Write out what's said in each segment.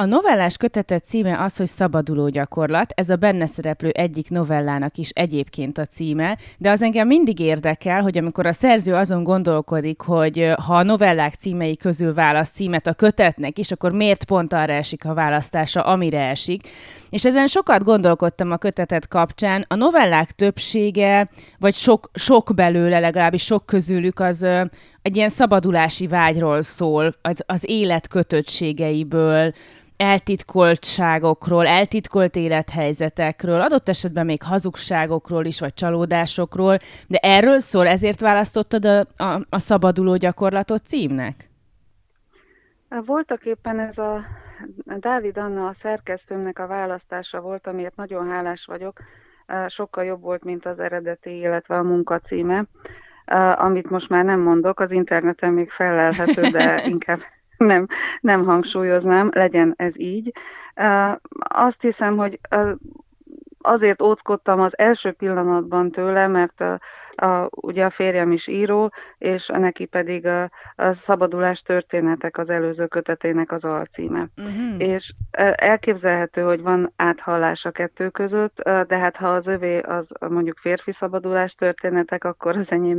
A novellás kötetet címe az, hogy Szabaduló gyakorlat. Ez a benne szereplő egyik novellának is egyébként a címe, de az engem mindig érdekel, hogy amikor a szerző azon gondolkodik, hogy ha a novellák címei közül választ címet a kötetnek is, akkor miért pont arra esik a választása, amire esik. És ezen sokat gondolkodtam a kötetet kapcsán. A novellák többsége, vagy sok, sok belőle, legalábbis sok közülük az egy ilyen szabadulási vágyról szól, az, az élet kötöttségeiből, eltitkoltságokról, eltitkolt élethelyzetekről, adott esetben még hazugságokról is, vagy csalódásokról, de erről szól, ezért választottad a, a, a szabaduló gyakorlatot címnek? Voltak éppen ez a Dávid Anna a szerkesztőmnek a választása volt, amiért nagyon hálás vagyok. Sokkal jobb volt, mint az eredeti, illetve a munka címe, amit most már nem mondok, az interneten még felelhető, de inkább nem, nem hangsúlyoznám, legyen ez így. Azt hiszem, hogy azért óckodtam az első pillanatban tőle, mert a, a, ugye a férjem is író, és neki pedig a, a Szabadulás történetek az előző kötetének az alcíme. Uh-huh. És elképzelhető, hogy van áthallás a kettő között, de hát ha az övé az mondjuk férfi szabadulás történetek, akkor az enyém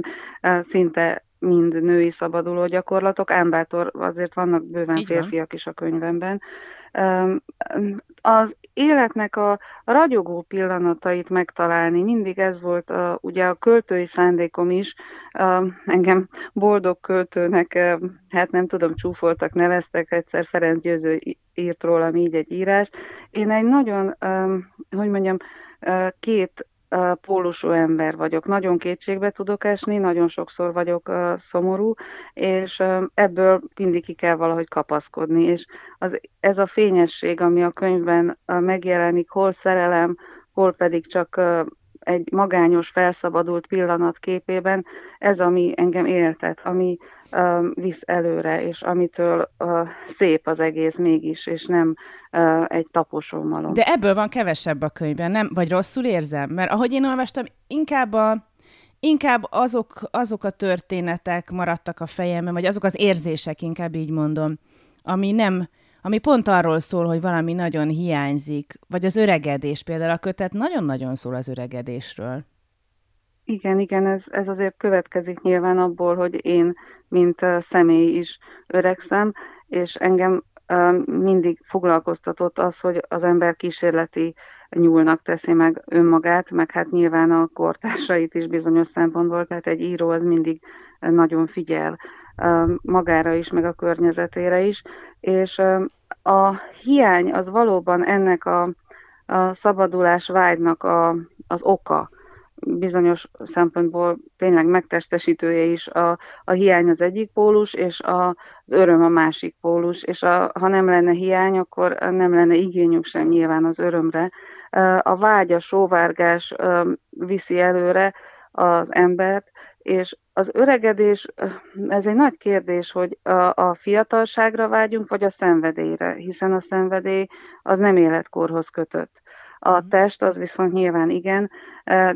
szinte mind női szabaduló gyakorlatok, ám bátor, azért vannak bőven Így férfiak van. is a könyvemben. Az életnek a ragyogó pillanatait megtalálni, mindig ez volt a, ugye a költői szándékom is, engem boldog költőnek, hát nem tudom, csúfoltak, neveztek, egyszer Ferenc Győző írt rólam így egy írást. Én egy nagyon, hogy mondjam, két pólusú ember vagyok. Nagyon kétségbe tudok esni, nagyon sokszor vagyok szomorú, és ebből mindig ki kell valahogy kapaszkodni. És az, ez a fényesség, ami a könyvben megjelenik, hol szerelem, hol pedig csak egy magányos, felszabadult pillanat képében, ez, ami engem éltet, ami uh, visz előre, és amitől szép az egész mégis, és nem egy taposómalom. De ebből van kevesebb a könyvben, nem? Vagy rosszul érzem? Mert ahogy én olvastam, inkább a inkább azok, azok a történetek maradtak a fejemben, vagy azok az érzések, inkább így mondom, ami nem, ami pont arról szól, hogy valami nagyon hiányzik, vagy az öregedés például a kötet nagyon-nagyon szól az öregedésről. Igen, igen, ez, ez azért következik nyilván abból, hogy én, mint személy is öregszem, és engem mindig foglalkoztatott az, hogy az ember kísérleti nyúlnak teszi meg önmagát, meg hát nyilván a kortársait is bizonyos szempontból, tehát egy író az mindig nagyon figyel magára is, meg a környezetére is, és a hiány az valóban ennek a, a szabadulás vágynak a, az oka, bizonyos szempontból tényleg megtestesítője is a, a hiány az egyik pólus, és a, az öröm a másik pólus, és a, ha nem lenne hiány, akkor nem lenne igényük sem nyilván az örömre. A vágy, a sóvárgás viszi előre az embert, és az öregedés, ez egy nagy kérdés, hogy a, a fiatalságra vágyunk, vagy a szenvedélyre, hiszen a szenvedély az nem életkorhoz kötött. A mhm. test az viszont nyilván igen,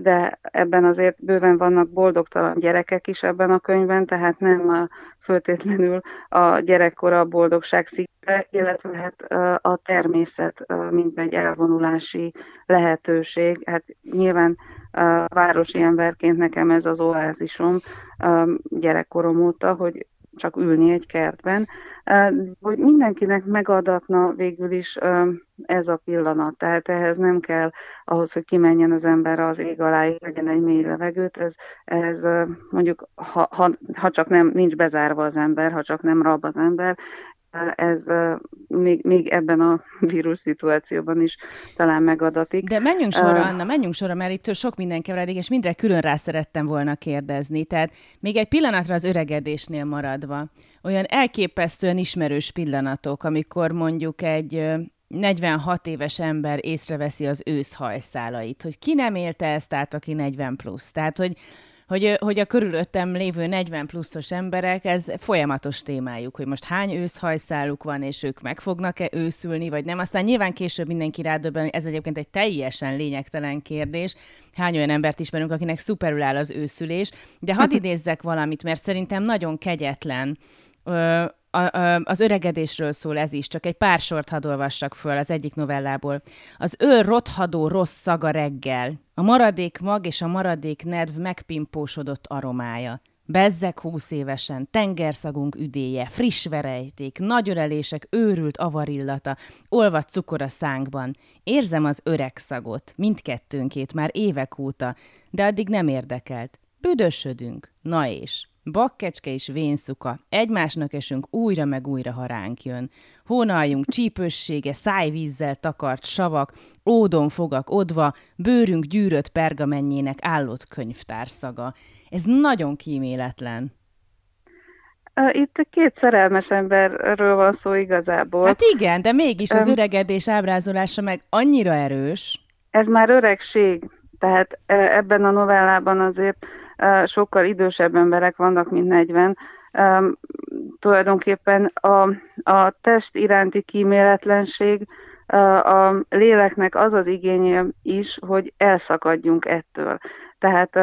de ebben azért bőven vannak boldogtalan gyerekek is ebben a könyvben, tehát nem a, föltétlenül a gyerekkora a boldogság szinte, illetve hát a természet, mint egy elvonulási lehetőség. Hát nyilván városi emberként nekem ez az oázisom gyerekkorom óta, hogy csak ülni egy kertben, hogy mindenkinek megadatna végül is ez a pillanat. Tehát ehhez nem kell ahhoz, hogy kimenjen az ember az ég alá, legyen egy mély levegőt, ez, ez mondjuk, ha, ha, ha csak nem nincs bezárva az ember, ha csak nem rab az ember, ez még, még ebben a vírus szituációban is talán megadatik. De menjünk sorra, uh, Anna, menjünk sorra, mert itt sok minden keveredik, és mindre külön rá szerettem volna kérdezni. Tehát még egy pillanatra az öregedésnél maradva, olyan elképesztően ismerős pillanatok, amikor mondjuk egy 46 éves ember észreveszi az őszhajszálait, hogy ki nem élte ezt át, aki 40 plusz. Tehát, hogy hogy, hogy a körülöttem lévő 40 pluszos emberek, ez folyamatos témájuk, hogy most hány őszhajszáluk van, és ők meg fognak-e őszülni, vagy nem. Aztán nyilván később mindenki rádöbben, ez egyébként egy teljesen lényegtelen kérdés. Hány olyan embert ismerünk, akinek szuperül áll az őszülés. De hadd idézzek valamit, mert szerintem nagyon kegyetlen. Ö, a, a, az öregedésről szól ez is, csak egy pár sort hadd olvassak föl az egyik novellából. Az őr rothadó rossz szaga reggel, a maradék mag és a maradék nerv megpimpósodott aromája. Bezzek húsz évesen, tengerszagunk üdéje, friss verejték, nagy ölelések, őrült avarillata, olvad cukor a szánkban. Érzem az öreg szagot, mindkettőnkét már évek óta, de addig nem érdekelt. Büdösödünk, na és. Bakkecske és vénszuka, egymásnak esünk újra meg újra, ha ránk jön. Hónaljunk csípőssége, szájvízzel takart savak, ódon fogak odva, bőrünk gyűrött pergamenjének állott könyvtár szaga. Ez nagyon kíméletlen. Itt két szerelmes emberről van szó igazából. Hát igen, de mégis az öregedés ábrázolása meg annyira erős. Ez már öregség, tehát ebben a novellában azért sokkal idősebb emberek vannak, mint 40. Tulajdonképpen a, a test iránti kíméletlenség a léleknek az az igénye is, hogy elszakadjunk ettől. Tehát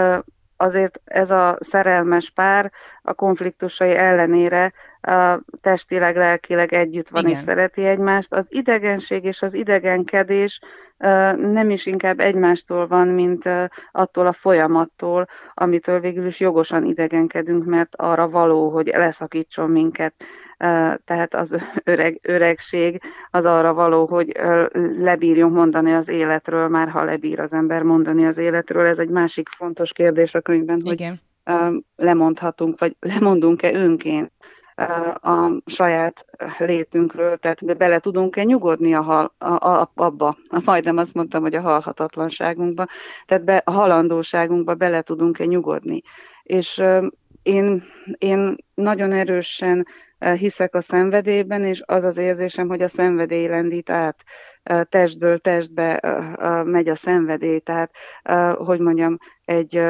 azért ez a szerelmes pár a konfliktusai ellenére testileg, lelkileg együtt van Igen. és szereti egymást. Az idegenség és az idegenkedés nem is inkább egymástól van, mint attól a folyamattól, amitől végül is jogosan idegenkedünk, mert arra való, hogy leszakítson minket. Tehát az öreg, öregség az arra való, hogy lebírjunk mondani az életről, már ha lebír az ember mondani az életről. Ez egy másik fontos kérdés a könyvben, Igen. hogy lemondhatunk, vagy lemondunk-e önként a saját létünkről, tehát bele tudunk-e nyugodni a hal, a, a, abba, majdnem azt mondtam, hogy a halhatatlanságunkba, tehát be, a halandóságunkba bele tudunk-e nyugodni. És én, én nagyon erősen hiszek a szenvedélyben, és az az érzésem, hogy a szenvedély lendít át, testből testbe megy a szenvedély, tehát, hogy mondjam, egy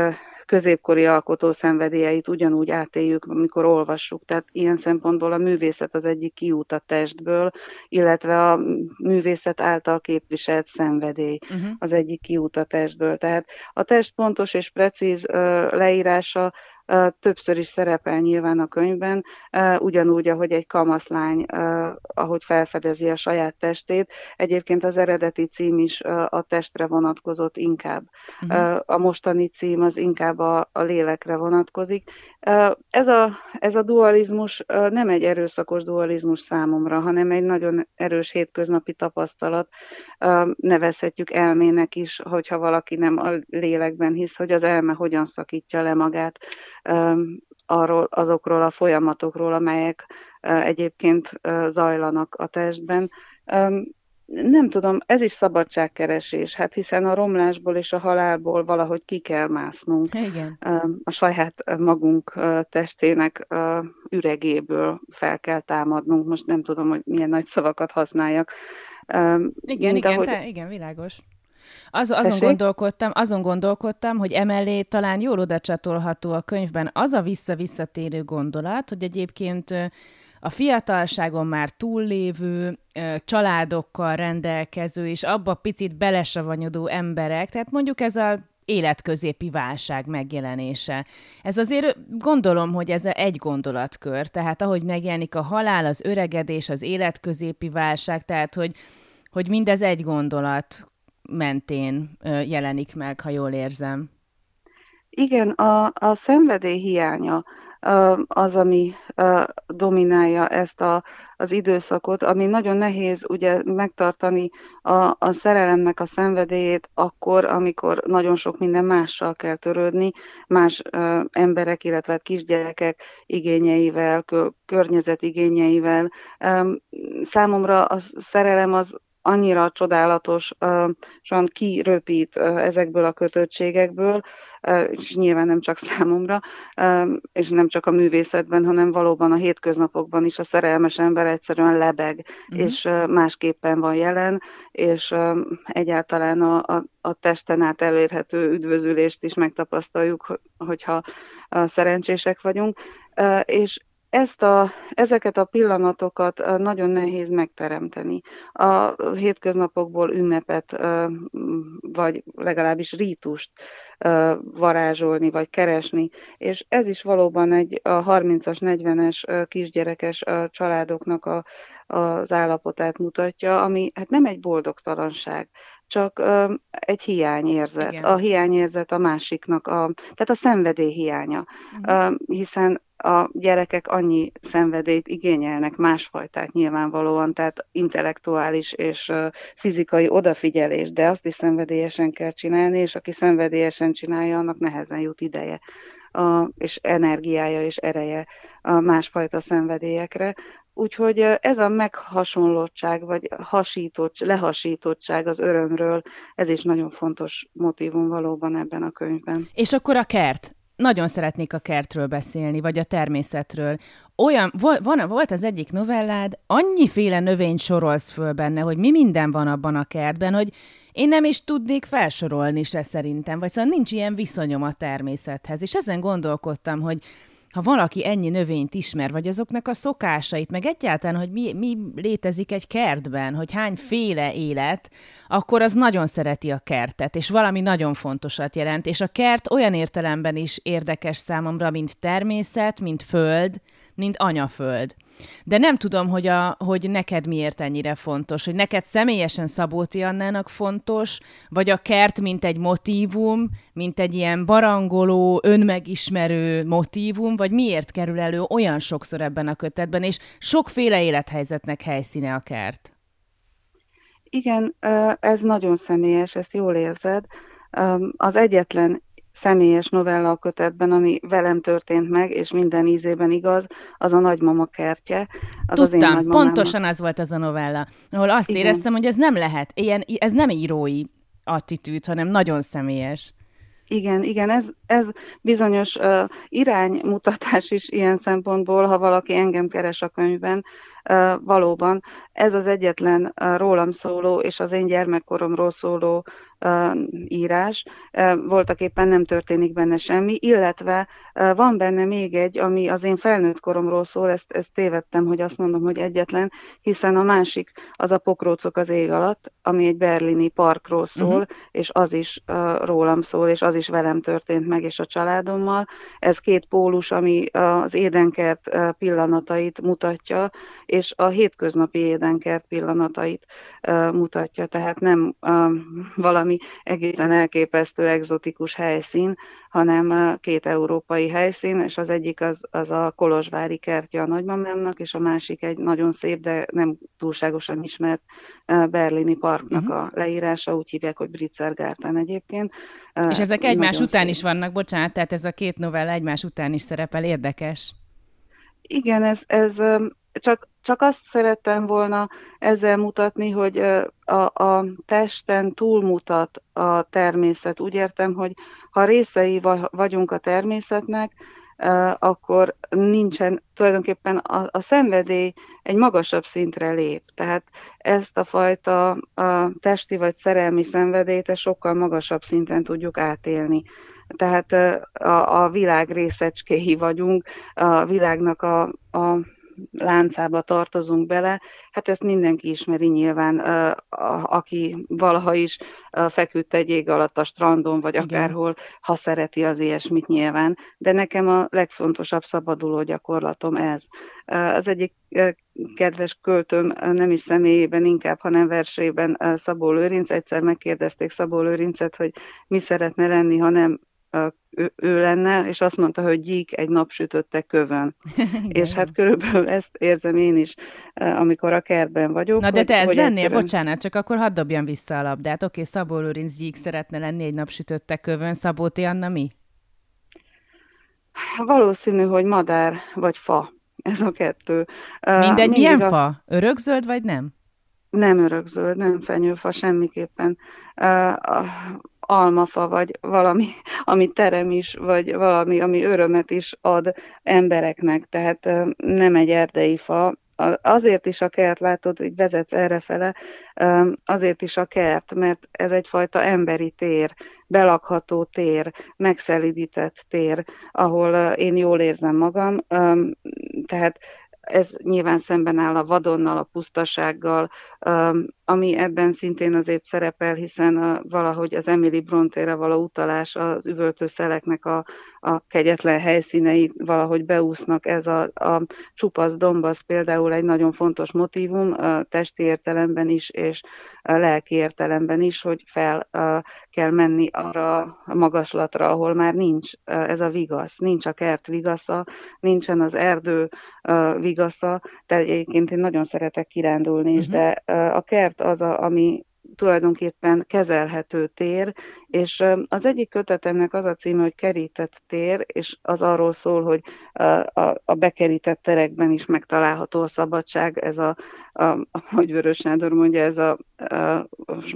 középkori alkotó szenvedélyeit ugyanúgy átéljük, amikor olvassuk. Tehát ilyen szempontból a művészet az egyik kiút a testből, illetve a művészet által képviselt szenvedély uh-huh. az egyik kiút a testből. Tehát a test pontos és precíz leírása többször is szerepel nyilván a könyvben, ugyanúgy, ahogy egy kamaszlány, ahogy felfedezi a saját testét. Egyébként az eredeti cím is a testre vonatkozott inkább. Uh-huh. A mostani cím az inkább a, a lélekre vonatkozik. Ez a, ez a dualizmus nem egy erőszakos dualizmus számomra, hanem egy nagyon erős hétköznapi tapasztalat. Nevezhetjük elmének is, hogyha valaki nem a lélekben hisz, hogy az elme hogyan szakítja le magát arról, azokról a folyamatokról, amelyek egyébként zajlanak a testben. Nem tudom, ez is szabadságkeresés, hát hiszen a romlásból és a halálból valahogy ki kell másznunk. Igen. A saját magunk testének üregéből fel kell támadnunk. Most nem tudom, hogy milyen nagy szavakat használjak. Igen, igen, ahogy... te, igen, világos. Az, azon, gondolkodtam, azon gondolkodtam, hogy emellé talán jól oda csatolható a könyvben az a vissza-visszatérő gondolat, hogy egyébként a fiatalságon már túllévő, családokkal rendelkező, és abba picit belesavanyodó emberek, tehát mondjuk ez a életközépi válság megjelenése. Ez azért gondolom, hogy ez egy gondolatkör, tehát ahogy megjelenik a halál, az öregedés, az életközépi válság, tehát hogy, hogy mindez egy gondolat mentén jelenik meg, ha jól érzem. Igen, a, a szenvedély hiánya az, ami dominálja ezt a, az időszakot, ami nagyon nehéz ugye megtartani a, a szerelemnek a szenvedélyét akkor, amikor nagyon sok minden mással kell törődni, más emberek, illetve kisgyerekek igényeivel, kö, környezet igényeivel. Számomra a szerelem az annyira csodálatosan kiröpít ezekből a kötöttségekből, és nyilván nem csak számomra, és nem csak a művészetben, hanem valóban a hétköznapokban is a szerelmes ember egyszerűen lebeg, uh-huh. és másképpen van jelen, és egyáltalán a, a, a testen át elérhető üdvözülést is megtapasztaljuk, hogyha szerencsések vagyunk. És ezt a, ezeket a pillanatokat nagyon nehéz megteremteni. A hétköznapokból ünnepet, vagy legalábbis rítust varázsolni, vagy keresni. És ez is valóban egy a 30-as, 40-es kisgyerekes családoknak a, az állapotát mutatja, ami hát nem egy boldogtalanság, csak egy hiányérzet. Igen. A hiányérzet a másiknak, a, tehát a szenvedély hiánya. Uh-huh. Hiszen a gyerekek annyi szenvedélyt igényelnek, másfajtát nyilvánvalóan, tehát intellektuális és fizikai odafigyelés, de azt is szenvedélyesen kell csinálni, és aki szenvedélyesen csinálja, annak nehezen jut ideje a, és energiája és ereje a másfajta szenvedélyekre. Úgyhogy ez a meghasonlottság, vagy hasított, lehasítottság az örömről, ez is nagyon fontos motivum valóban ebben a könyvben. És akkor a kert nagyon szeretnék a kertről beszélni, vagy a természetről. Olyan, van, volt az egyik novellád, annyiféle növényt sorolsz föl benne, hogy mi minden van abban a kertben, hogy én nem is tudnék felsorolni se szerintem, vagy szóval nincs ilyen viszonyom a természethez. És ezen gondolkodtam, hogy ha valaki ennyi növényt ismer, vagy azoknak a szokásait, meg egyáltalán, hogy mi, mi létezik egy kertben, hogy hány féle élet, akkor az nagyon szereti a kertet, és valami nagyon fontosat jelent. És a kert olyan értelemben is érdekes számomra, mint természet, mint föld, mint anyaföld. De nem tudom, hogy, a, hogy neked miért ennyire fontos, hogy neked személyesen Szabóti Annának fontos, vagy a kert, mint egy motívum, mint egy ilyen barangoló, önmegismerő motívum, vagy miért kerül elő olyan sokszor ebben a kötetben, és sokféle élethelyzetnek helyszíne a kert? Igen, ez nagyon személyes, ezt jól érzed. Az egyetlen személyes novella kötetben, ami velem történt meg, és minden ízében igaz, az a nagymama kertje. Az Tudtam, az én pontosan az volt az a novella, ahol azt Igen. éreztem, hogy ez nem lehet, ilyen, ez nem írói attitűd, hanem nagyon személyes. Igen, igen, ez, ez bizonyos uh, iránymutatás is ilyen szempontból, ha valaki engem keres a könyvben, uh, valóban ez az egyetlen uh, rólam szóló és az én gyermekkoromról szóló írás, voltak éppen nem történik benne semmi, illetve van benne még egy, ami az én felnőtt koromról szól, ezt, ezt tévedtem, hogy azt mondom, hogy egyetlen, hiszen a másik az a Pokrócok az ég alatt, ami egy berlini parkról szól, uh-huh. és az is rólam szól, és az is velem történt meg, és a családommal. Ez két pólus, ami az édenkert pillanatait mutatja, és a hétköznapi édenkert pillanatait mutatja, tehát nem valami egészen elképesztő egzotikus helyszín, hanem két európai helyszín, és az egyik az, az a Kolozsvári kertje a nagymamámnak, és a másik egy nagyon szép, de nem túlságosan ismert berlini parknak uh-huh. a leírása, úgy hívják, hogy Britzergárten egyébként. És ezek egymás nagyon után szép. is vannak, bocsánat, tehát ez a két novella egymás után is szerepel, érdekes. Igen, ez, ez csak, csak azt szerettem volna ezzel mutatni, hogy a, a testen túlmutat a természet. Úgy értem, hogy ha részei vagyunk a természetnek, akkor nincsen tulajdonképpen a, a szenvedély egy magasabb szintre lép. Tehát ezt a fajta a testi vagy szerelmi szenvedélyt sokkal magasabb szinten tudjuk átélni. Tehát a, a világ részecskéi vagyunk, a világnak a, a láncába tartozunk bele, hát ezt mindenki ismeri nyilván, aki valaha is feküdt egy ég alatt a strandon, vagy akárhol, ha szereti az ilyesmit nyilván. De nekem a legfontosabb szabaduló gyakorlatom ez. Az egyik kedves költőm nem is személyében inkább, hanem versében Szabó Lőrinc. Egyszer megkérdezték Szabó Lőrincet, hogy mi szeretne lenni, ha nem ő, ő lenne, és azt mondta, hogy gyík egy napsütötte kövön. és hát körülbelül ezt érzem én is, amikor a kertben vagyok. Na de te ez lennél, egyszerűen... bocsánat, csak akkor hadd dobjam vissza a labdát. Oké, Szabó Lőrinc gyík szeretne lenni egy napsütötte kövön, Szabó Anna mi? Valószínű, hogy madár vagy fa. Ez a kettő. Mindegy, milyen az... fa? Örökzöld vagy nem? Nem örökzöld, nem fenyőfa, semmiképpen almafa, vagy valami, ami terem is, vagy valami, ami örömet is ad embereknek, tehát nem egy erdei fa, azért is a kert, látod, hogy vezetsz errefele, azért is a kert, mert ez egyfajta emberi tér, belakható tér, megszelidített tér, ahol én jól érzem magam, tehát ez nyilván szemben áll a vadonnal, a pusztasággal, ami ebben szintén azért szerepel, hiszen valahogy az Emily Brontére való utalás az üvöltő szeleknek a, a kegyetlen helyszínei valahogy beúsznak. Ez a, a csupasz dombasz például egy nagyon fontos motivum, a testi értelemben is, és a lelki értelemben is, hogy fel kell menni arra a magaslatra, ahol már nincs ez a vigasz. Nincs a kert vigasza, nincsen az erdő vigasza, tehát egyébként én nagyon szeretek kirándulni is, uh-huh. de a kert az, a, ami tulajdonképpen kezelhető tér, és az egyik kötetemnek az a címe, hogy kerített tér, és az arról szól, hogy a, a bekerített terekben is megtalálható a szabadság, ez a, a hogy Vörös Nádor mondja, ez a, a,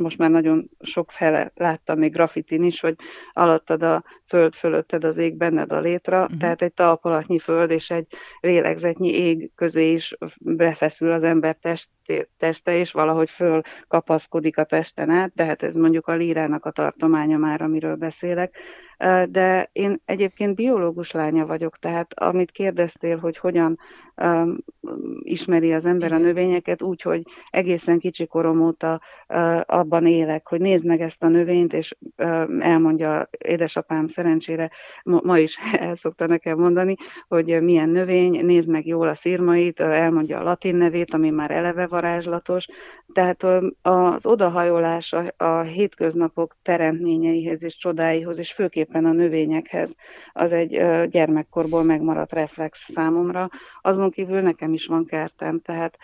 most már nagyon sok fele láttam még graffitin is, hogy alattad a föld, fölötted az ég, benned a létra, uh-huh. tehát egy talpalatnyi föld és egy lélegzetnyi ég közé is befeszül az ember test, teste, és valahogy föl kapaszkodik a testen át, de hát ez mondjuk a lírának a tartománya már, amiről beszélek de én egyébként biológus lánya vagyok, tehát amit kérdeztél, hogy hogyan um, ismeri az ember a növényeket, úgy, hogy egészen kicsi korom óta uh, abban élek, hogy nézd meg ezt a növényt, és uh, elmondja édesapám szerencsére, ma, ma is el szokta nekem mondani, hogy milyen növény, nézd meg jól a szírmait, elmondja a latin nevét, ami már eleve varázslatos, tehát az odahajolás a, a hétköznapok teremtményeihez és csodáihoz, és főképp tulajdonképpen a növényekhez, az egy gyermekkorból megmaradt reflex számomra. Azon kívül nekem is van kertem, tehát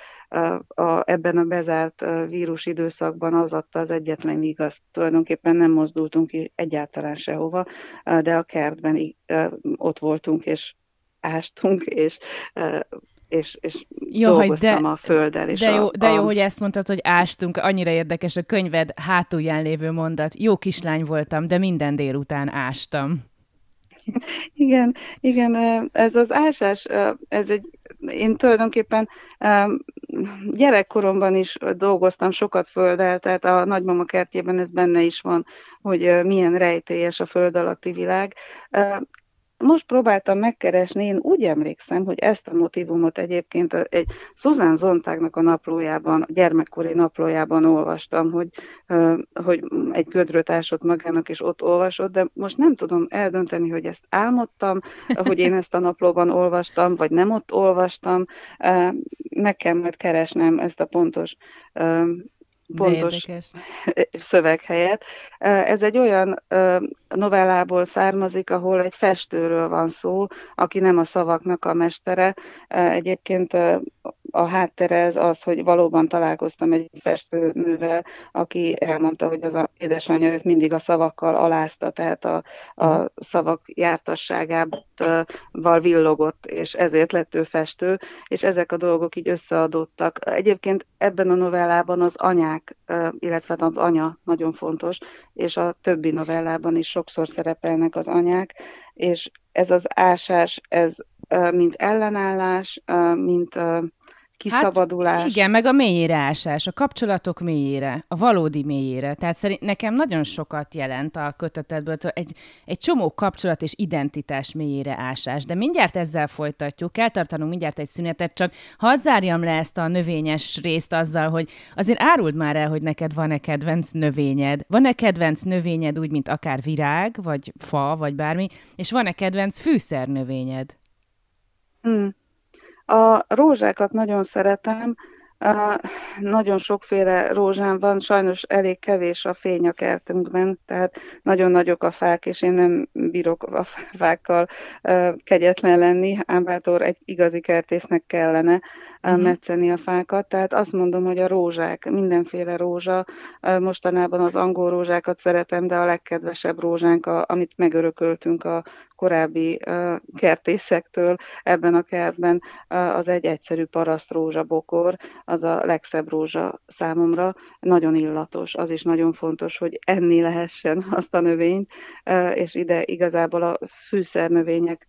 a, ebben a bezárt vírus időszakban az adta az egyetlen igaz. Tulajdonképpen nem mozdultunk ki egyáltalán sehova, de a kertben ott voltunk, és ástunk, és és, és jó, dolgoztam de, a földdel. És de, jó, a, de jó, hogy ezt mondtad, hogy ástunk, annyira érdekes a könyved hátulján lévő mondat. Jó kislány voltam, de minden délután ástam. Igen, igen, ez az ásás, ez egy, én tulajdonképpen gyerekkoromban is dolgoztam sokat földdel, tehát a nagymama kertjében ez benne is van, hogy milyen rejtélyes a föld alatti világ most próbáltam megkeresni, én úgy emlékszem, hogy ezt a motivumot egyébként egy Susan Zontágnak a naplójában, a gyermekkori naplójában olvastam, hogy, hogy egy gödröt ásott magának, és ott olvasott, de most nem tudom eldönteni, hogy ezt álmodtam, hogy én ezt a naplóban olvastam, vagy nem ott olvastam. Meg kell majd keresnem ezt a pontos pontos szöveg helyett. Ez egy olyan novellából származik, ahol egy festőről van szó, aki nem a szavaknak a mestere. Egyébként a háttere ez az, hogy valóban találkoztam egy festőnővel, aki elmondta, hogy az édesanyja őt mindig a szavakkal alázta, tehát a, a szavak jártasságával villogott, és ezért lett ő festő, és ezek a dolgok így összeadottak. Egyébként ebben a novellában az anyák, illetve az anya nagyon fontos, és a többi novellában is sokszor szerepelnek az anyák, és ez az ásás, ez mint ellenállás, mint kiszabadulás. Hát igen, meg a mélyére ásás, a kapcsolatok mélyére, a valódi mélyére. Tehát szerint nekem nagyon sokat jelent a kötetedből egy, egy csomó kapcsolat és identitás mélyére ásás. De mindjárt ezzel folytatjuk, kell tartanunk mindjárt egy szünetet, csak hadd zárjam le ezt a növényes részt azzal, hogy azért áruld már el, hogy neked van-e kedvenc növényed. Van-e kedvenc növényed úgy, mint akár virág, vagy fa, vagy bármi, és van-e kedvenc fűszernövényed? Hmm. A rózsákat nagyon szeretem, nagyon sokféle rózsám van, sajnos elég kevés a fény a kertünkben, tehát nagyon nagyok a fák, és én nem bírok a fákkal kegyetlen lenni, Ámbátor egy igazi kertésznek kellene. Metszeni a fákat, tehát azt mondom, hogy a rózsák, mindenféle rózsa, mostanában az angol rózsákat szeretem, de a legkedvesebb rózsánk, amit megörököltünk a korábbi kertészektől ebben a kertben, az egy egyszerű paraszt rózsabokor, az a legszebb rózsa számomra, nagyon illatos, az is nagyon fontos, hogy enni lehessen azt a növényt, és ide igazából a fűszernövények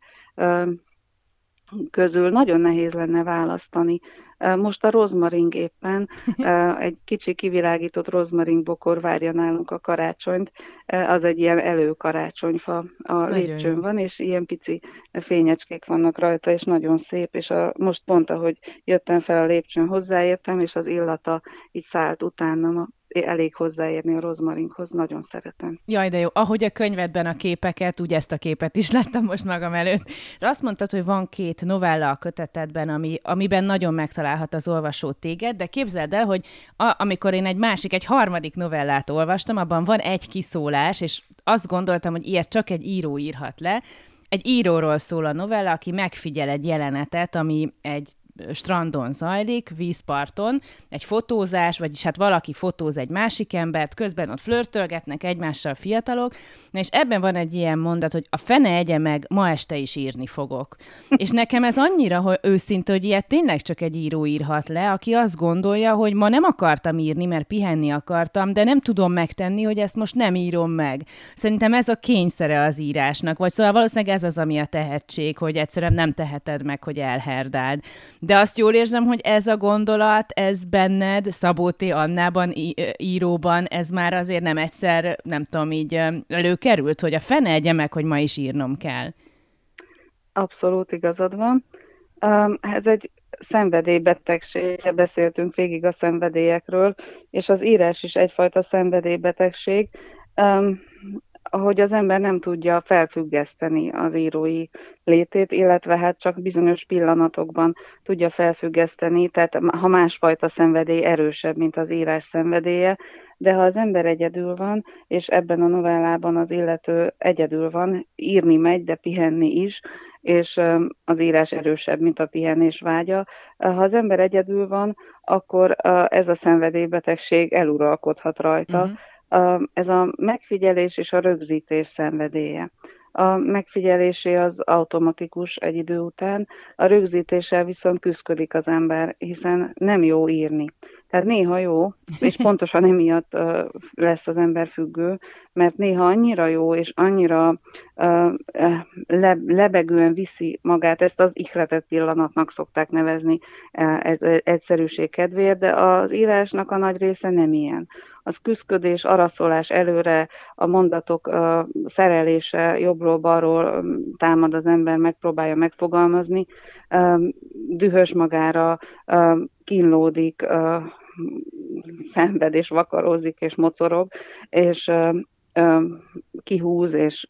közül nagyon nehéz lenne választani. Most a rozmaring éppen, egy kicsi kivilágított rozmaring bokor várja nálunk a karácsonyt, az egy ilyen előkarácsonyfa a lépcsőn van, és ilyen pici fényecskék vannak rajta, és nagyon szép, és a, most pont, ahogy jöttem fel a lépcsőn, hozzáértem, és az illata így szállt utánam elég hozzáérni a rozmarinkhoz, nagyon szeretem. Jaj, de jó. Ahogy a könyvedben a képeket, úgy ezt a képet is láttam most magam előtt. Azt mondtad, hogy van két novella a kötetedben, ami, amiben nagyon megtalálhat az olvasó téged, de képzeld el, hogy a, amikor én egy másik, egy harmadik novellát olvastam, abban van egy kiszólás, és azt gondoltam, hogy ilyet csak egy író írhat le, egy íróról szól a novella, aki megfigyel egy jelenetet, ami egy strandon zajlik, vízparton, egy fotózás, vagyis hát valaki fotóz egy másik embert, közben ott flörtölgetnek egymással fiatalok, na és ebben van egy ilyen mondat, hogy a fene egye meg, ma este is írni fogok. és nekem ez annyira hogy őszinte, hogy ilyet tényleg csak egy író írhat le, aki azt gondolja, hogy ma nem akartam írni, mert pihenni akartam, de nem tudom megtenni, hogy ezt most nem írom meg. Szerintem ez a kényszere az írásnak, vagy szóval valószínűleg ez az, ami a tehetség, hogy egyszerűen nem teheted meg, hogy elherdáld. De azt jól érzem, hogy ez a gondolat, ez benned, Szabó T. Annában, íróban, ez már azért nem egyszer, nem tudom, így előkerült, hogy a fene egye meg, hogy ma is írnom kell. Abszolút igazad van. Ez egy szenvedélybetegség, beszéltünk végig a szenvedélyekről, és az írás is egyfajta szenvedélybetegség ahogy az ember nem tudja felfüggeszteni az írói létét, illetve hát csak bizonyos pillanatokban tudja felfüggeszteni, tehát ha másfajta szenvedély erősebb, mint az írás szenvedélye, de ha az ember egyedül van, és ebben a novellában az illető egyedül van, írni megy, de pihenni is, és az írás erősebb, mint a pihenés vágya. Ha az ember egyedül van, akkor ez a szenvedélybetegség eluralkodhat rajta, uh-huh ez a megfigyelés és a rögzítés szenvedélye. A megfigyelésé az automatikus egy idő után, a rögzítéssel viszont küzdik az ember, hiszen nem jó írni. Tehát néha jó, és pontosan emiatt lesz az ember függő, mert néha annyira jó, és annyira le, lebegően viszi magát, ezt az ihletett pillanatnak szokták nevezni ez, egyszerűség kedvéért, de az írásnak a nagy része nem ilyen az küzdködés, araszolás előre, a mondatok a szerelése jobbról-balról támad az ember, megpróbálja megfogalmazni, dühös magára, kínlódik, szenved és vakarózik és mocorog, és kihúz, és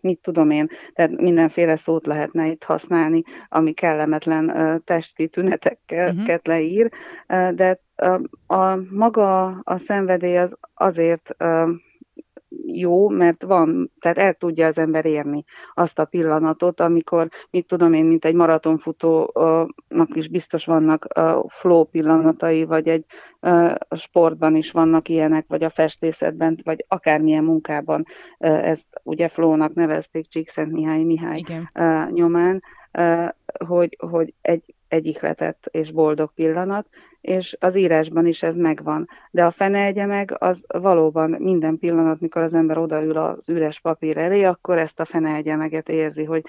mit tudom én, tehát mindenféle szót lehetne itt használni, ami kellemetlen testi tüneteket uh-huh. leír, de a, a maga a szenvedély az azért jó, mert van, tehát el tudja az ember érni azt a pillanatot, amikor, mit tudom én, mint egy maratonfutónak is biztos vannak flow pillanatai, vagy egy sportban is vannak ilyenek, vagy a festészetben, vagy akármilyen munkában, ezt ugye flownak nevezték Csíkszent Mihály Mihály Igen. nyomán, hogy, hogy egy, egy ihletett és boldog pillanat, és az írásban is ez megvan. De a fene egye meg, az valóban minden pillanat, mikor az ember odaül az üres papír elé, akkor ezt a fene egye meget érzi, hogy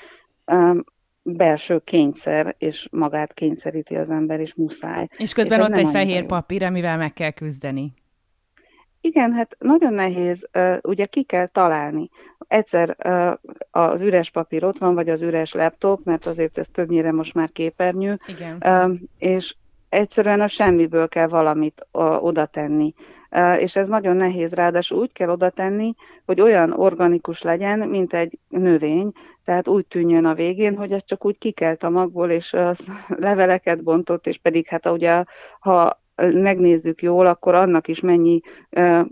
um, belső kényszer, és magát kényszeríti az ember, és muszáj. És közben és ott egy fehér jó. papír, amivel meg kell küzdeni. Igen, hát nagyon nehéz, ugye ki kell találni. Egyszer az üres papír ott van, vagy az üres laptop, mert azért ez többnyire most már képernyő, Igen. és egyszerűen a semmiből kell valamit oda tenni. És ez nagyon nehéz, ráadásul úgy kell oda tenni, hogy olyan organikus legyen, mint egy növény, tehát úgy tűnjön a végén, hogy ez csak úgy kikelt a magból, és leveleket bontott, és pedig hát ugye, ha megnézzük jól, akkor annak is mennyi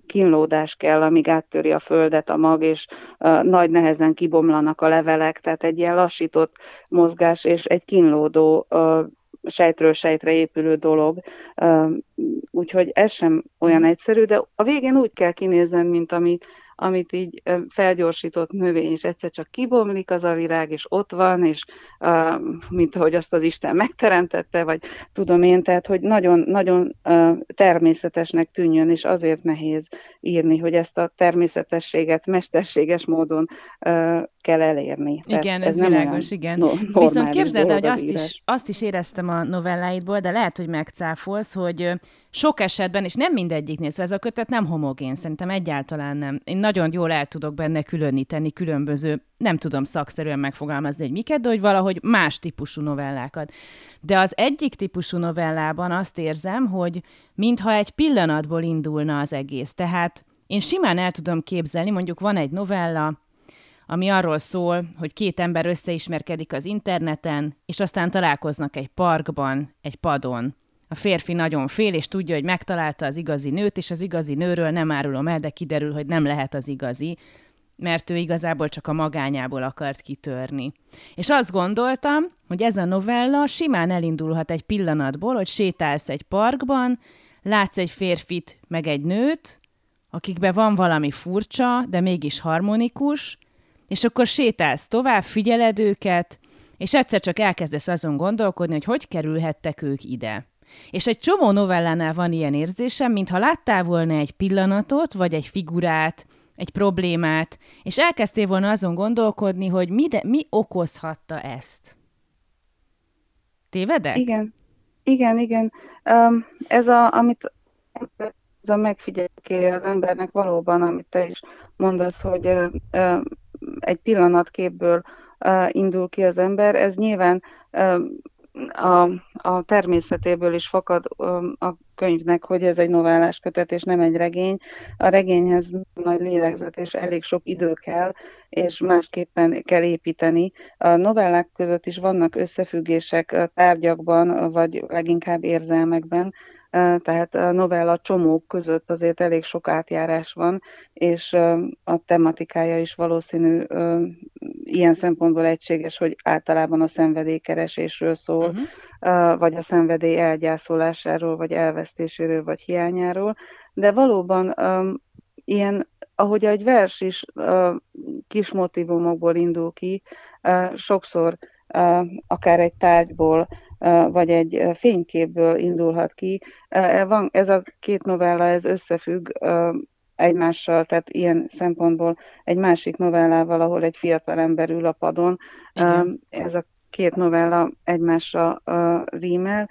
kínlódás kell, amíg áttöri a földet a mag, és nagy nehezen kibomlanak a levelek, tehát egy ilyen lassított mozgás, és egy kínlódó sejtről sejtre épülő dolog, úgyhogy ez sem olyan mm. egyszerű, de a végén úgy kell kinézni, mint amit, amit így felgyorsított növény, és egyszer csak kibomlik az a virág, és ott van, és mint ahogy azt az Isten megteremtette, vagy tudom én, tehát hogy nagyon, nagyon természetesnek tűnjön, és azért nehéz írni, hogy ezt a természetességet mesterséges módon kell elérni. Igen, ez, ez világos, igen. No, Viszont képzeld, hogy azt is, azt is éreztem a novelláidból, de lehet, hogy megcáfolsz, hogy sok esetben, és nem mindegyiknél, szóval ez a kötet nem homogén, szerintem egyáltalán nem. Én nagyon jól el tudok benne különíteni különböző, nem tudom szakszerűen megfogalmazni, hogy miket, de hogy valahogy más típusú novellákat. De az egyik típusú novellában azt érzem, hogy mintha egy pillanatból indulna az egész. Tehát én simán el tudom képzelni, mondjuk van egy novella, ami arról szól, hogy két ember összeismerkedik az interneten, és aztán találkoznak egy parkban, egy padon. A férfi nagyon fél, és tudja, hogy megtalálta az igazi nőt, és az igazi nőről nem árulom el, de kiderül, hogy nem lehet az igazi, mert ő igazából csak a magányából akart kitörni. És azt gondoltam, hogy ez a novella simán elindulhat egy pillanatból, hogy sétálsz egy parkban, látsz egy férfit, meg egy nőt, akikben van valami furcsa, de mégis harmonikus, és akkor sétálsz tovább, figyeled őket, és egyszer csak elkezdesz azon gondolkodni, hogy hogy kerülhettek ők ide. És egy csomó novellánál van ilyen érzésem, mintha láttál volna egy pillanatot, vagy egy figurát, egy problémát, és elkezdtél volna azon gondolkodni, hogy mi, de, mi okozhatta ezt. Tévedek? Igen, igen, igen. Um, ez a, amit ez a megfigyelőké az embernek valóban, amit te is mondasz, hogy uh, uh, egy pillanatképből indul ki az ember, ez nyilván a, a természetéből is fakad a könyvnek, hogy ez egy novellás kötet, és nem egy regény. A regényhez nagy lélegzet és elég sok idő kell, és másképpen kell építeni. A novellák között is vannak összefüggések tárgyakban, vagy leginkább érzelmekben, tehát a novella csomók között azért elég sok átjárás van, és a tematikája is valószínű ilyen szempontból egységes, hogy általában a szenvedélykeresésről szól, uh-huh. vagy a szenvedély elgyászolásáról, vagy elvesztéséről, vagy hiányáról, de valóban ilyen, ahogy egy vers is kis motivumokból indul ki, sokszor akár egy tárgyból, vagy egy fényképből indulhat ki. Van, ez a két novella, ez összefügg egymással, tehát ilyen szempontból egy másik novellával, ahol egy fiatal ember ül a padon. Igen. Ez a két novella egymásra rímel.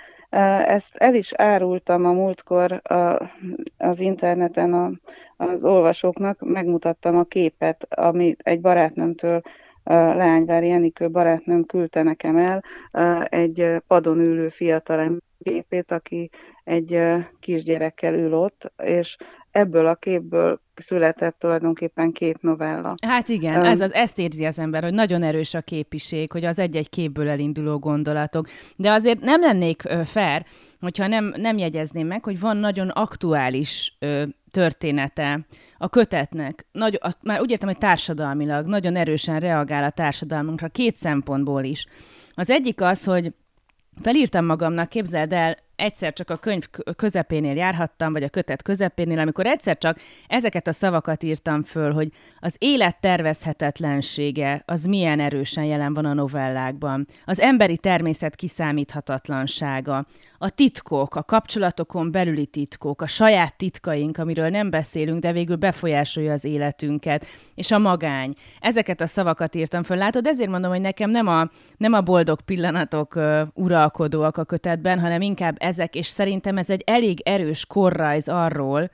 Ezt el is árultam a múltkor az interneten az olvasóknak, megmutattam a képet, amit egy barátnőmtől Leányvári Enikő barátnőm küldte nekem el egy padon ülő fiatal képét, aki egy kisgyerekkel ül ott, és ebből a képből született tulajdonképpen két novella. Hát igen, um, ez az, ezt érzi az ember, hogy nagyon erős a képiség, hogy az egy-egy képből elinduló gondolatok. De azért nem lennék fair, hogyha nem, nem jegyezném meg, hogy van nagyon aktuális ö, története a kötetnek. Nagy, a, már úgy értem, hogy társadalmilag nagyon erősen reagál a társadalmunkra, két szempontból is. Az egyik az, hogy felírtam magamnak, képzeld el, egyszer csak a könyv közepénél járhattam, vagy a kötet közepénél, amikor egyszer csak ezeket a szavakat írtam föl, hogy az élet tervezhetetlensége az milyen erősen jelen van a novellákban, az emberi természet kiszámíthatatlansága, a titkok, a kapcsolatokon belüli titkok, a saját titkaink, amiről nem beszélünk, de végül befolyásolja az életünket, és a magány. Ezeket a szavakat írtam föl. Látod, ezért mondom, hogy nekem nem a, nem a boldog pillanatok uh, uralkodóak a kötetben, hanem inkább ezek, és szerintem ez egy elég erős korrajz arról,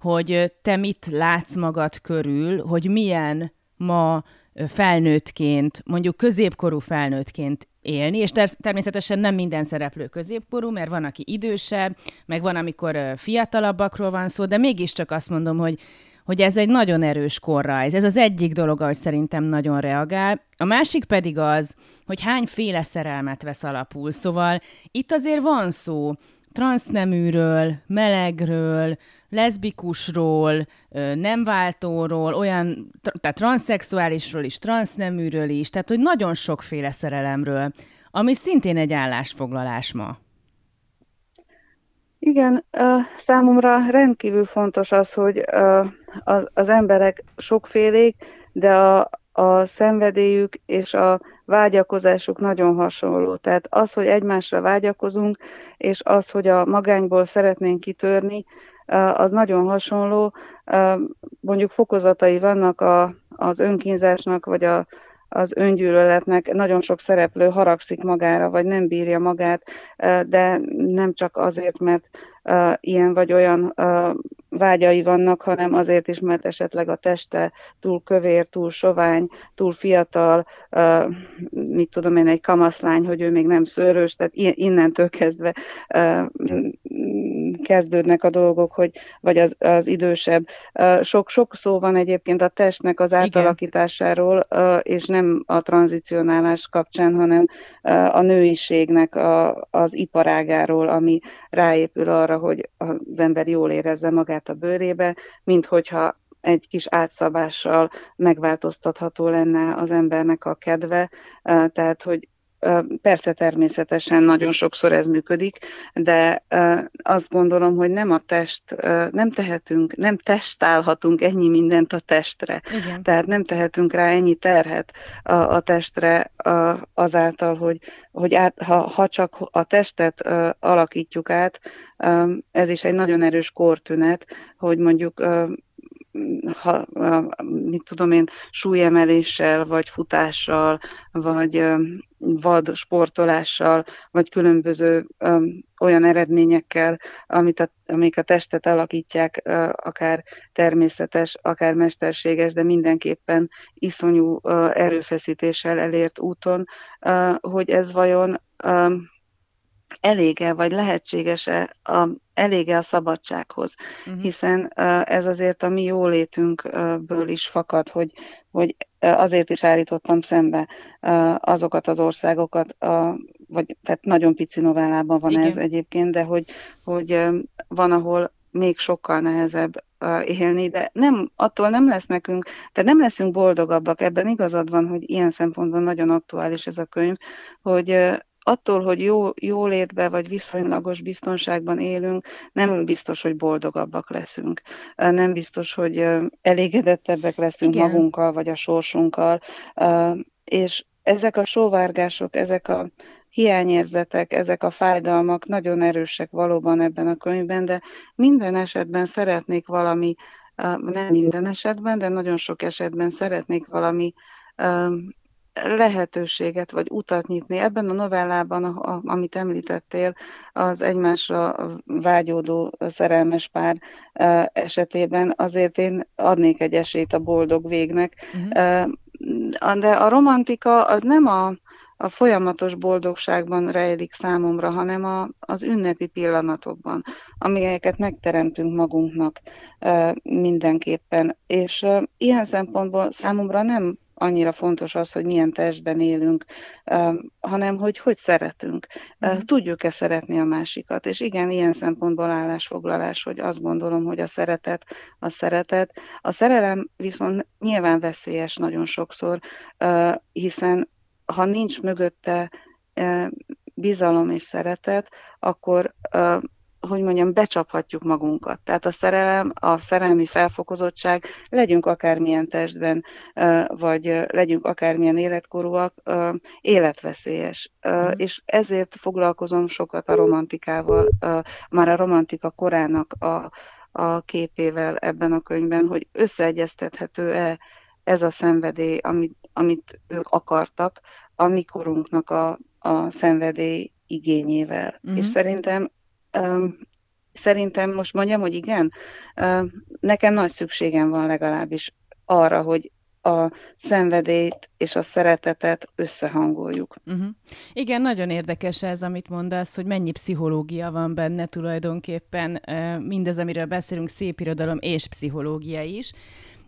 hogy te mit látsz magad körül, hogy milyen ma felnőttként, mondjuk középkorú felnőttként élni, és ter- természetesen nem minden szereplő középkorú, mert van, aki idősebb, meg van, amikor fiatalabbakról van szó, de mégiscsak azt mondom, hogy hogy ez egy nagyon erős korrajz. Ez az egyik dolog, ahogy szerintem nagyon reagál. A másik pedig az, hogy hányféle szerelmet vesz alapul. Szóval itt azért van szó transzneműről, melegről, leszbikusról, nem váltóról, olyan, tehát transzexuálisról is, transzneműről is, tehát hogy nagyon sokféle szerelemről, ami szintén egy állásfoglalás ma. Igen, számomra rendkívül fontos az, hogy az, emberek sokfélék, de a, a szenvedélyük és a vágyakozásuk nagyon hasonló. Tehát az, hogy egymásra vágyakozunk, és az, hogy a magányból szeretnénk kitörni, az nagyon hasonló. Mondjuk fokozatai vannak a, az önkínzásnak, vagy a, az öngyűlöletnek nagyon sok szereplő haragszik magára, vagy nem bírja magát, de nem csak azért, mert ilyen vagy olyan vágyai vannak, hanem azért is, mert esetleg a teste túl kövér, túl sovány, túl fiatal, mit tudom én, egy kamaszlány, hogy ő még nem szőrös, tehát innentől kezdve kezdődnek a dolgok, hogy vagy az, az idősebb. Sok, sok szó van egyébként a testnek az átalakításáról, és nem a tranzicionálás kapcsán, hanem a nőiségnek a, az iparágáról, ami ráépül arra, hogy az ember jól érezze magát a bőrébe, mint hogyha egy kis átszabással megváltoztatható lenne az embernek a kedve, tehát hogy Persze természetesen nagyon sokszor ez működik, de azt gondolom, hogy nem a test, nem tehetünk, nem testálhatunk ennyi mindent a testre. Igen. Tehát nem tehetünk rá ennyi terhet a, a testre azáltal, hogy, hogy át, ha, ha csak a testet alakítjuk át, ez is egy nagyon erős kortünet, hogy mondjuk ha, mit tudom én, súlyemeléssel, vagy futással, vagy vad sportolással, vagy különböző olyan eredményekkel, amit a, amik a testet alakítják, akár természetes, akár mesterséges, de mindenképpen iszonyú erőfeszítéssel elért úton, hogy ez vajon elége, vagy lehetséges-e a, elége a szabadsághoz, uh-huh. hiszen ez azért a mi jólétünkből is fakad, hogy, hogy azért is állítottam szembe azokat az országokat, vagy tehát nagyon pici novellában van Igen. ez egyébként, de hogy, hogy van, ahol még sokkal nehezebb élni, de nem, attól nem lesz nekünk, tehát nem leszünk boldogabbak, ebben igazad van, hogy ilyen szempontból nagyon aktuális ez a könyv, hogy attól, hogy jó, jó létbe vagy viszonylagos biztonságban élünk, nem biztos, hogy boldogabbak leszünk. Nem biztos, hogy elégedettebbek leszünk Igen. magunkkal vagy a sorsunkkal. És ezek a sóvárgások, ezek a hiányérzetek, ezek a fájdalmak nagyon erősek valóban ebben a könyvben, de minden esetben szeretnék valami, nem minden esetben, de nagyon sok esetben szeretnék valami lehetőséget vagy utat nyitni. Ebben a novellában, a, amit említettél, az egymásra vágyódó szerelmes pár esetében azért én adnék egy esélyt a boldog végnek. Uh-huh. De a romantika az nem a, a folyamatos boldogságban rejlik számomra, hanem a, az ünnepi pillanatokban, amelyeket megteremtünk magunknak mindenképpen. És ilyen szempontból számomra nem annyira fontos az, hogy milyen testben élünk, hanem hogy hogy szeretünk. Mm. Tudjuk-e szeretni a másikat? És igen, ilyen szempontból állásfoglalás, hogy azt gondolom, hogy a szeretet a szeretet. A szerelem viszont nyilván veszélyes nagyon sokszor, hiszen ha nincs mögötte bizalom és szeretet, akkor hogy mondjam, becsaphatjuk magunkat. Tehát a szerelem, a szerelmi felfokozottság, legyünk akármilyen testben, vagy legyünk akármilyen életkorúak, életveszélyes. Mm. És ezért foglalkozom sokat a romantikával, már a romantika korának a, a képével ebben a könyvben, hogy összeegyeztethető-e ez a szenvedély, amit, amit ők akartak, a mikorunknak a, a szenvedély igényével. Mm-hmm. És szerintem Szerintem most mondjam, hogy igen. Nekem nagy szükségem van legalábbis arra, hogy a szenvedélyt és a szeretetet összehangoljuk. Uh-huh. Igen, nagyon érdekes ez, amit mondasz, hogy mennyi pszichológia van benne tulajdonképpen. Mindez, amiről beszélünk, szép irodalom és pszichológia is.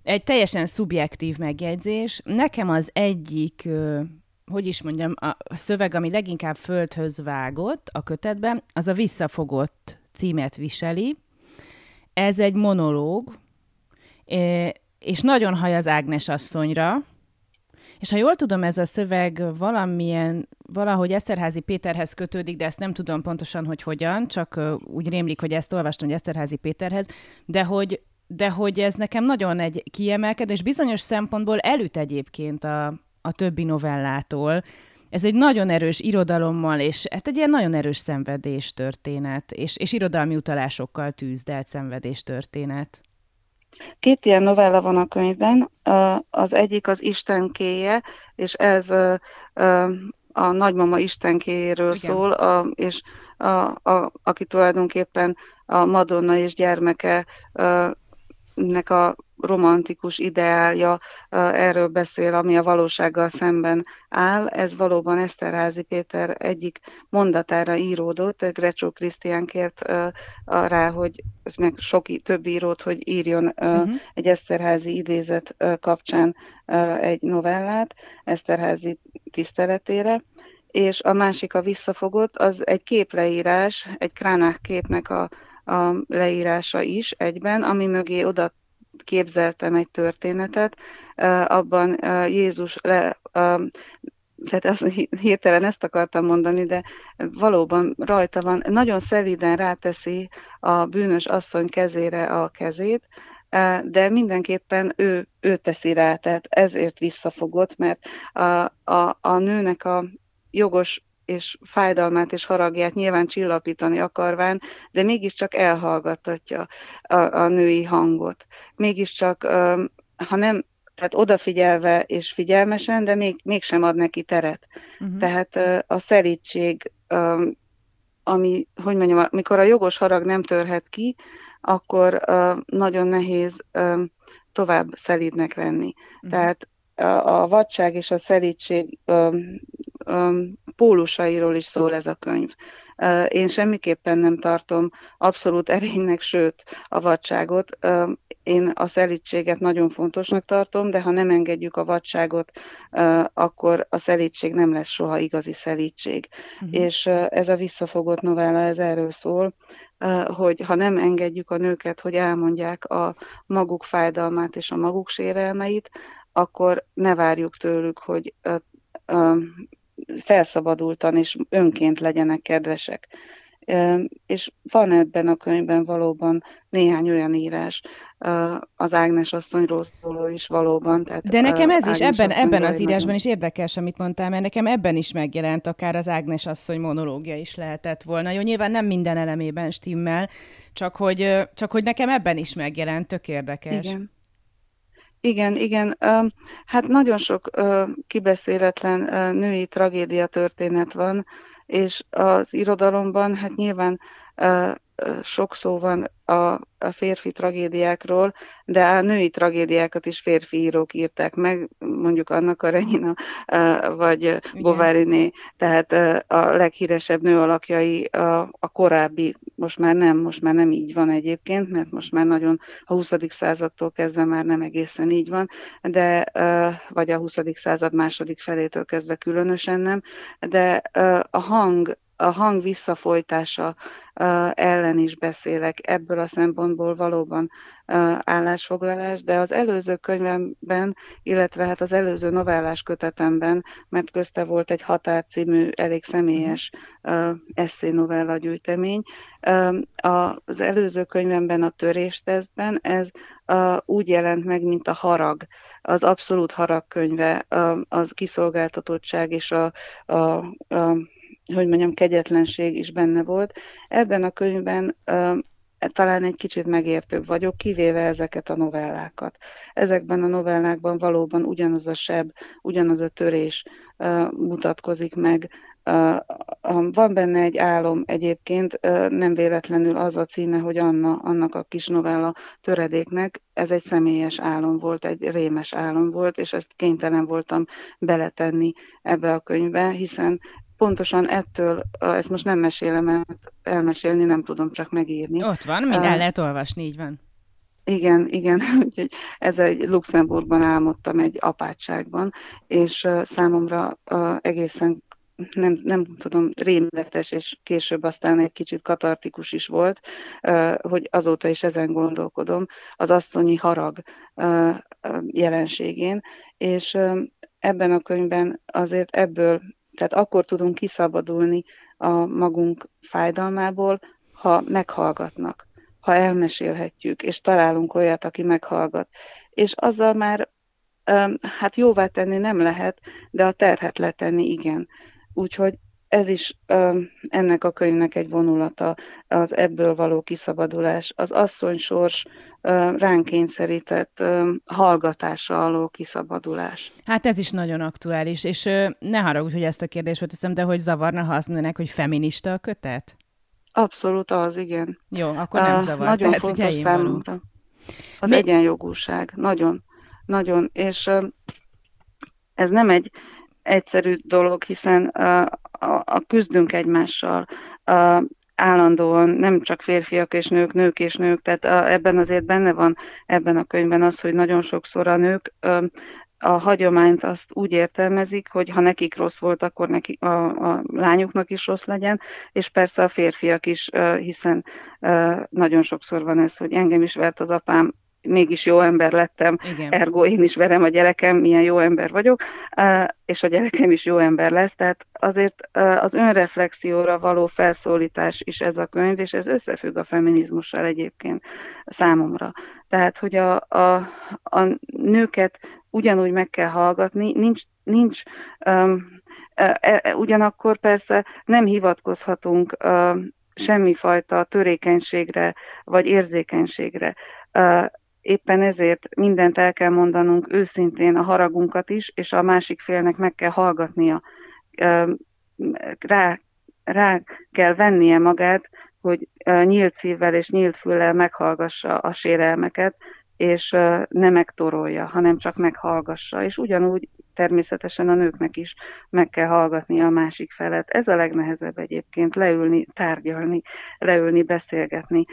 Egy teljesen szubjektív megjegyzés. Nekem az egyik hogy is mondjam, a szöveg, ami leginkább földhöz vágott a kötetben, az a Visszafogott címet viseli. Ez egy monológ, és nagyon haj az Ágnes asszonyra, és ha jól tudom, ez a szöveg valamilyen, valahogy Eszterházi Péterhez kötődik, de ezt nem tudom pontosan, hogy hogyan, csak úgy rémlik, hogy ezt olvastam, hogy Eszterházi Péterhez, de hogy, de hogy ez nekem nagyon egy kiemelkedő, és bizonyos szempontból elüt egyébként a, a többi novellától. Ez egy nagyon erős irodalommal, és hát egy ilyen nagyon erős szenvedés történet, és, és irodalmi utalásokkal tűzdelt szenvedés történet. Két ilyen novella van a könyvben. Az egyik az Istenkéje, és ez a nagymama istenkéjéről Igen. szól, a, és a, a, aki tulajdonképpen a Madonna és gyermeke nek a romantikus ideálja erről beszél, ami a valósággal szemben áll. Ez valóban Eszterházi Péter egyik mondatára íródott, Grecsó Krisztián kért rá, hogy ez meg sok több írót, hogy írjon uh-huh. egy Eszterházi idézet kapcsán egy novellát Eszterházi tiszteletére és a másik a visszafogott, az egy képleírás, egy kránák képnek a, a leírása is egyben, ami mögé oda képzeltem egy történetet, abban Jézus le, tehát az, hirtelen ezt akartam mondani, de valóban rajta van, nagyon szeliden ráteszi a bűnös asszony kezére a kezét, de mindenképpen ő, ő teszi rá, tehát ezért visszafogott, mert a, a, a nőnek a jogos és fájdalmát és haragját nyilván csillapítani akarván, de mégiscsak elhallgattatja a, a női hangot. Mégiscsak, ha nem, tehát odafigyelve és figyelmesen, de még, mégsem ad neki teret. Uh-huh. Tehát a szerítség, ami, hogy mondjam, amikor a jogos harag nem törhet ki, akkor nagyon nehéz tovább szelídnek lenni. Uh-huh. Tehát a vadság és a szelítség pólusairól is szól ez a könyv. Én semmiképpen nem tartom abszolút erénynek, sőt a vadságot. Én a szelítséget nagyon fontosnak tartom, de ha nem engedjük a vadságot, akkor a szelítség nem lesz soha igazi szelítség. Uh-huh. És ez a visszafogott novella, ez erről szól, hogy ha nem engedjük a nőket, hogy elmondják a maguk fájdalmát és a maguk sérelmeit, akkor ne várjuk tőlük, hogy felszabadultan és önként legyenek kedvesek. És van ebben a könyvben valóban néhány olyan írás, az Ágnes asszonyról szóló is valóban. Tehát De nekem ez Ágnes is, ebben, ebben az írásban is érdekes, amit mondtál, mert nekem ebben is megjelent, akár az Ágnes asszony monológia is lehetett volna. Jó, nyilván nem minden elemében stimmel, csak hogy, csak hogy nekem ebben is megjelent, tök érdekes. Igen. Igen, igen. Hát nagyon sok kibeszéletlen női tragédia történet van, és az irodalomban hát nyilván sok szó van a, a férfi tragédiákról, de a női tragédiákat is férfi írók írták meg, mondjuk Anna Karenina, vagy Bováriné, tehát a leghíresebb nő alakjai a, a korábbi, most már nem, most már nem így van egyébként, mert most már nagyon a 20. századtól kezdve már nem egészen így van, de vagy a 20. század második felétől kezdve különösen nem, de a hang a hang visszafolytása ellen is beszélek, ebből a szempontból valóban állásfoglalás, de az előző könyvemben, illetve hát az előző novellás kötetemben, mert közte volt egy Határ című elég személyes eszé novella gyűjtemény, az előző könyvemben a töréstesztben ez úgy jelent meg, mint a harag, az abszolút harag könyve, az kiszolgáltatottság és a, a, a hogy mondjam, kegyetlenség is benne volt. Ebben a könyvben talán egy kicsit megértőbb vagyok, kivéve ezeket a novellákat. Ezekben a novellákban valóban ugyanaz a seb, ugyanaz a törés mutatkozik meg. Van benne egy álom egyébként, nem véletlenül az a címe, hogy Anna, annak a kis novella töredéknek, ez egy személyes álom volt, egy rémes álom volt, és ezt kénytelen voltam beletenni ebbe a könyvbe, hiszen pontosan ettől, ezt most nem mesélem, mert elmesélni nem tudom csak megírni. Ott van, mind el lehet olvasni, így van. Igen, igen, úgyhogy ez egy Luxemburgban álmodtam egy apátságban, és számomra egészen nem, nem tudom, rémletes, és később aztán egy kicsit katartikus is volt, hogy azóta is ezen gondolkodom, az asszonyi harag jelenségén, és ebben a könyvben azért ebből tehát akkor tudunk kiszabadulni a magunk fájdalmából, ha meghallgatnak, ha elmesélhetjük, és találunk olyat, aki meghallgat. És azzal már hát jóvá tenni nem lehet, de a terhet letenni igen. Úgyhogy ez is ennek a könyvnek egy vonulata, az ebből való kiszabadulás, az asszony sors ránk kényszerített hallgatása alól kiszabadulás. Hát ez is nagyon aktuális, és ne haragudj, hogy ezt a kérdést teszem, de hogy zavarna, ha azt mondanak, hogy feminista a kötet? Abszolút az, igen. Jó, akkor nem zavar. Nagyon Tehát, fontos számunkra. Az Mi... egyenjogúság, nagyon, nagyon, és ez nem egy egyszerű dolog, hiszen a, küzdünk egymással, a, állandóan nem csak férfiak és nők, nők és nők, tehát a, ebben azért benne van ebben a könyvben az, hogy nagyon sokszor a nők a hagyományt azt úgy értelmezik, hogy ha nekik rossz volt, akkor neki, a, a lányuknak is rossz legyen, és persze a férfiak is, hiszen nagyon sokszor van ez, hogy engem is vert az apám, mégis jó ember lettem, Igen. ergo én is verem a gyerekem, milyen jó ember vagyok, és a gyerekem is jó ember lesz, tehát azért az önreflexióra való felszólítás is ez a könyv, és ez összefügg a feminizmussal egyébként számomra. Tehát, hogy a, a, a nőket ugyanúgy meg kell hallgatni, nincs, nincs um, ugyanakkor persze nem hivatkozhatunk semmifajta törékenységre vagy érzékenységre. Éppen ezért mindent el kell mondanunk őszintén a haragunkat is, és a másik félnek meg kell hallgatnia. Rá, rá kell vennie magát, hogy nyílt szívvel és nyílt füllel meghallgassa a sérelmeket, és ne megtorolja, hanem csak meghallgassa. És ugyanúgy természetesen a nőknek is meg kell hallgatni a másik felet. Ez a legnehezebb egyébként, leülni, tárgyalni, leülni, beszélgetni.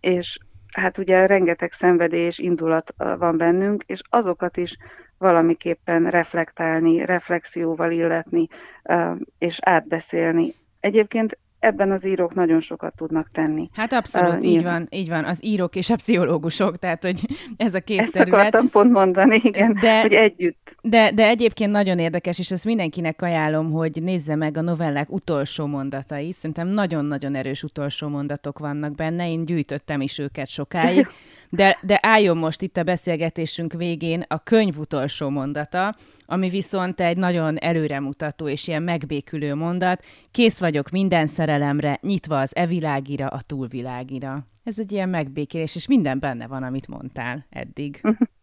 És hát ugye rengeteg szenvedély és indulat van bennünk, és azokat is valamiképpen reflektálni, reflexióval illetni, és átbeszélni. Egyébként ebben az írók nagyon sokat tudnak tenni. Hát abszolút, uh, így van, így van. Az írók és a pszichológusok, tehát hogy ez a két Ezt terület. akartam pont mondani, igen, de, hogy együtt. De, de egyébként nagyon érdekes, és ezt mindenkinek ajánlom, hogy nézze meg a novellák utolsó mondatai. Szerintem nagyon-nagyon erős utolsó mondatok vannak benne, én gyűjtöttem is őket sokáig. De, de álljon most itt a beszélgetésünk végén a könyv utolsó mondata, ami viszont egy nagyon előremutató és ilyen megbékülő mondat. Kész vagyok minden szerelemre, nyitva az evilágira, a túlvilágira. Ez egy ilyen megbékélés, és minden benne van, amit mondtál eddig.